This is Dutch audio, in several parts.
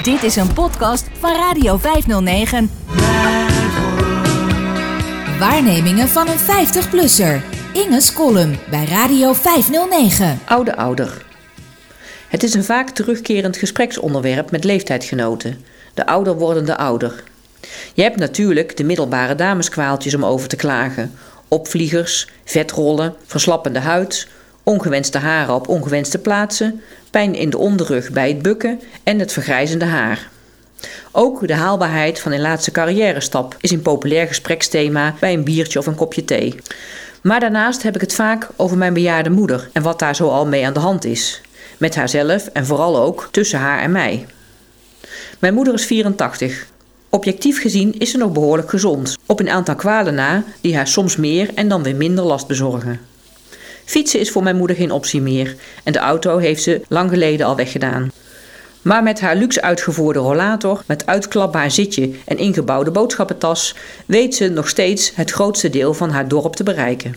Dit is een podcast van Radio 509. Waarnemingen van een 50-plusser. Inge's column bij Radio 509. Oude ouder. Het is een vaak terugkerend gespreksonderwerp met leeftijdgenoten. De ouder wordende ouder. Je hebt natuurlijk de middelbare dameskwaaltjes om over te klagen. Opvliegers, vetrollen, verslappende huid, ongewenste haren op ongewenste plaatsen, pijn in de onderrug bij het bukken en het vergrijzende haar. Ook de haalbaarheid van een laatste carrière stap is een populair gespreksthema bij een biertje of een kopje thee. Maar daarnaast heb ik het vaak over mijn bejaarde moeder en wat daar zo al mee aan de hand is. Met haarzelf en vooral ook tussen haar en mij. Mijn moeder is 84. Objectief gezien is ze nog behoorlijk gezond, op een aantal kwalen na die haar soms meer en dan weer minder last bezorgen. Fietsen is voor mijn moeder geen optie meer en de auto heeft ze lang geleden al weggedaan. Maar met haar luxe uitgevoerde rollator, met uitklapbaar zitje en ingebouwde boodschappentas, weet ze nog steeds het grootste deel van haar dorp te bereiken.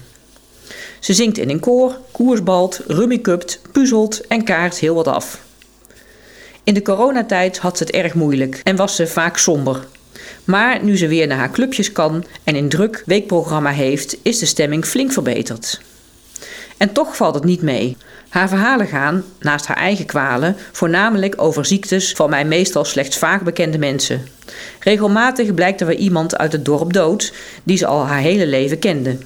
Ze zingt in een koor, koersbalt, rummikupt, puzzelt en kaart heel wat af. In de coronatijd had ze het erg moeilijk en was ze vaak somber. Maar nu ze weer naar haar clubjes kan en een druk weekprogramma heeft, is de stemming flink verbeterd. En toch valt het niet mee. Haar verhalen gaan, naast haar eigen kwalen, voornamelijk over ziektes van mij meestal slechts vaak bekende mensen. Regelmatig blijkt er weer iemand uit het dorp dood die ze al haar hele leven kende.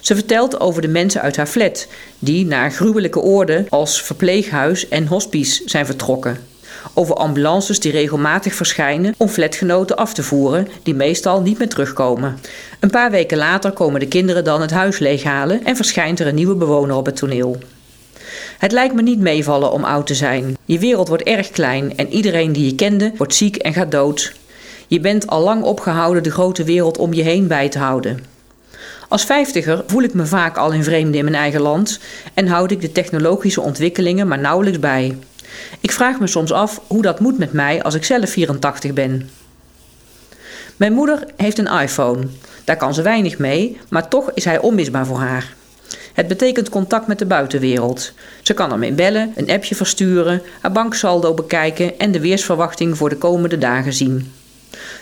Ze vertelt over de mensen uit haar flat, die naar gruwelijke oorden als verpleeghuis en hospice zijn vertrokken. Over ambulances die regelmatig verschijnen om flatgenoten af te voeren, die meestal niet meer terugkomen. Een paar weken later komen de kinderen dan het huis leeghalen en verschijnt er een nieuwe bewoner op het toneel. Het lijkt me niet meevallen om oud te zijn. Je wereld wordt erg klein en iedereen die je kende wordt ziek en gaat dood. Je bent al lang opgehouden de grote wereld om je heen bij te houden. Als vijftiger voel ik me vaak al in vreemde in mijn eigen land en houd ik de technologische ontwikkelingen maar nauwelijks bij. Ik vraag me soms af hoe dat moet met mij als ik zelf 84 ben. Mijn moeder heeft een iPhone. Daar kan ze weinig mee, maar toch is hij onmisbaar voor haar. Het betekent contact met de buitenwereld. Ze kan ermee bellen, een appje versturen, haar banksaldo bekijken en de weersverwachting voor de komende dagen zien.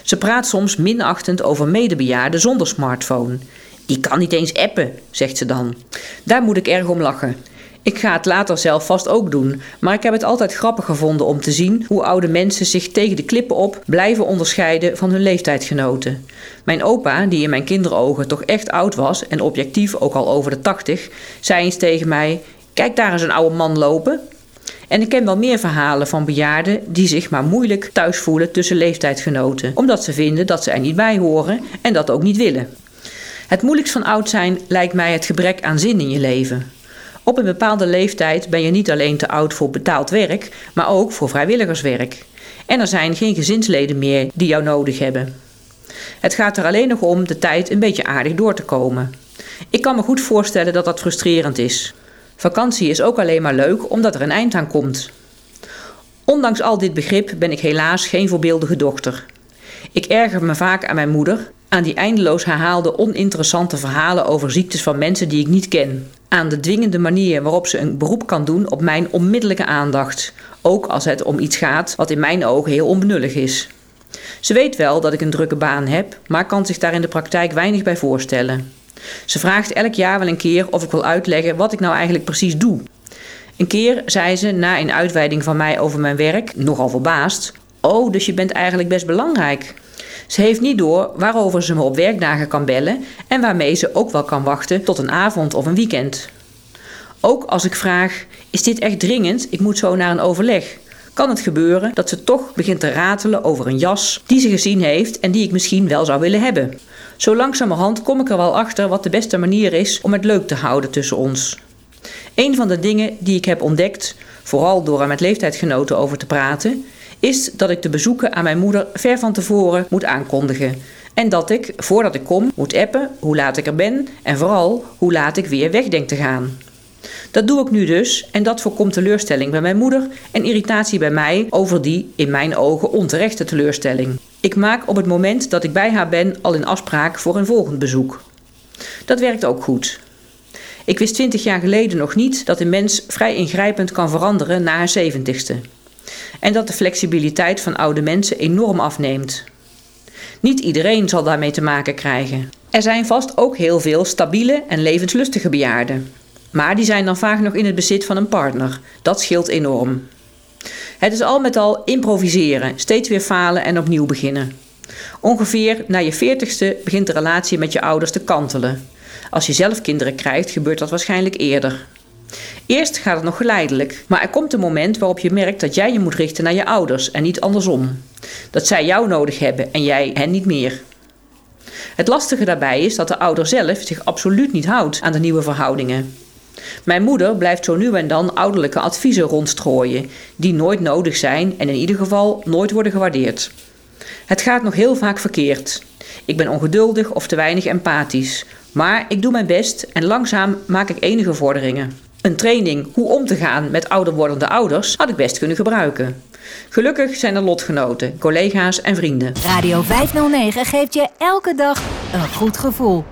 Ze praat soms minachtend over medebejaarden zonder smartphone. Die kan niet eens appen, zegt ze dan. Daar moet ik erg om lachen. Ik ga het later zelf vast ook doen, maar ik heb het altijd grappig gevonden om te zien hoe oude mensen zich tegen de klippen op blijven onderscheiden van hun leeftijdsgenoten. Mijn opa, die in mijn kinderogen toch echt oud was en objectief ook al over de tachtig, zei eens tegen mij: Kijk daar eens een oude man lopen. En ik ken wel meer verhalen van bejaarden die zich maar moeilijk thuis voelen tussen leeftijdsgenoten, omdat ze vinden dat ze er niet bij horen en dat ook niet willen. Het moeilijkst van oud zijn lijkt mij het gebrek aan zin in je leven. Op een bepaalde leeftijd ben je niet alleen te oud voor betaald werk, maar ook voor vrijwilligerswerk. En er zijn geen gezinsleden meer die jou nodig hebben. Het gaat er alleen nog om de tijd een beetje aardig door te komen. Ik kan me goed voorstellen dat dat frustrerend is. Vakantie is ook alleen maar leuk omdat er een eind aan komt. Ondanks al dit begrip ben ik helaas geen voorbeeldige dochter. Ik erger me vaak aan mijn moeder, aan die eindeloos herhaalde oninteressante verhalen over ziektes van mensen die ik niet ken. Aan de dwingende manier waarop ze een beroep kan doen op mijn onmiddellijke aandacht, ook als het om iets gaat wat in mijn ogen heel onbenullig is. Ze weet wel dat ik een drukke baan heb, maar kan zich daar in de praktijk weinig bij voorstellen. Ze vraagt elk jaar wel een keer of ik wil uitleggen wat ik nou eigenlijk precies doe. Een keer zei ze na een uitweiding van mij over mijn werk, nogal verbaasd: Oh, dus je bent eigenlijk best belangrijk. Ze heeft niet door waarover ze me op werkdagen kan bellen en waarmee ze ook wel kan wachten tot een avond of een weekend. Ook als ik vraag: Is dit echt dringend? Ik moet zo naar een overleg. Kan het gebeuren dat ze toch begint te ratelen over een jas die ze gezien heeft en die ik misschien wel zou willen hebben? Zo langzamerhand kom ik er wel achter wat de beste manier is om het leuk te houden tussen ons. Een van de dingen die ik heb ontdekt, vooral door er met leeftijdsgenoten over te praten, is dat ik de bezoeken aan mijn moeder ver van tevoren moet aankondigen. En dat ik, voordat ik kom, moet appen hoe laat ik er ben en vooral hoe laat ik weer weg denk te gaan. Dat doe ik nu dus en dat voorkomt teleurstelling bij mijn moeder en irritatie bij mij over die, in mijn ogen, onterechte teleurstelling. Ik maak op het moment dat ik bij haar ben al een afspraak voor een volgend bezoek. Dat werkt ook goed. Ik wist twintig jaar geleden nog niet dat een mens vrij ingrijpend kan veranderen na haar zeventigste. En dat de flexibiliteit van oude mensen enorm afneemt. Niet iedereen zal daarmee te maken krijgen. Er zijn vast ook heel veel stabiele en levenslustige bejaarden. Maar die zijn dan vaak nog in het bezit van een partner. Dat scheelt enorm. Het is al met al improviseren, steeds weer falen en opnieuw beginnen. Ongeveer na je veertigste begint de relatie met je ouders te kantelen. Als je zelf kinderen krijgt, gebeurt dat waarschijnlijk eerder. Eerst gaat het nog geleidelijk, maar er komt een moment waarop je merkt dat jij je moet richten naar je ouders en niet andersom. Dat zij jou nodig hebben en jij hen niet meer. Het lastige daarbij is dat de ouder zelf zich absoluut niet houdt aan de nieuwe verhoudingen. Mijn moeder blijft zo nu en dan ouderlijke adviezen rondstrooien, die nooit nodig zijn en in ieder geval nooit worden gewaardeerd. Het gaat nog heel vaak verkeerd. Ik ben ongeduldig of te weinig empathisch, maar ik doe mijn best en langzaam maak ik enige vorderingen. Een training hoe om te gaan met ouder wordende ouders had ik best kunnen gebruiken. Gelukkig zijn er lotgenoten, collega's en vrienden. Radio 509 geeft je elke dag een goed gevoel.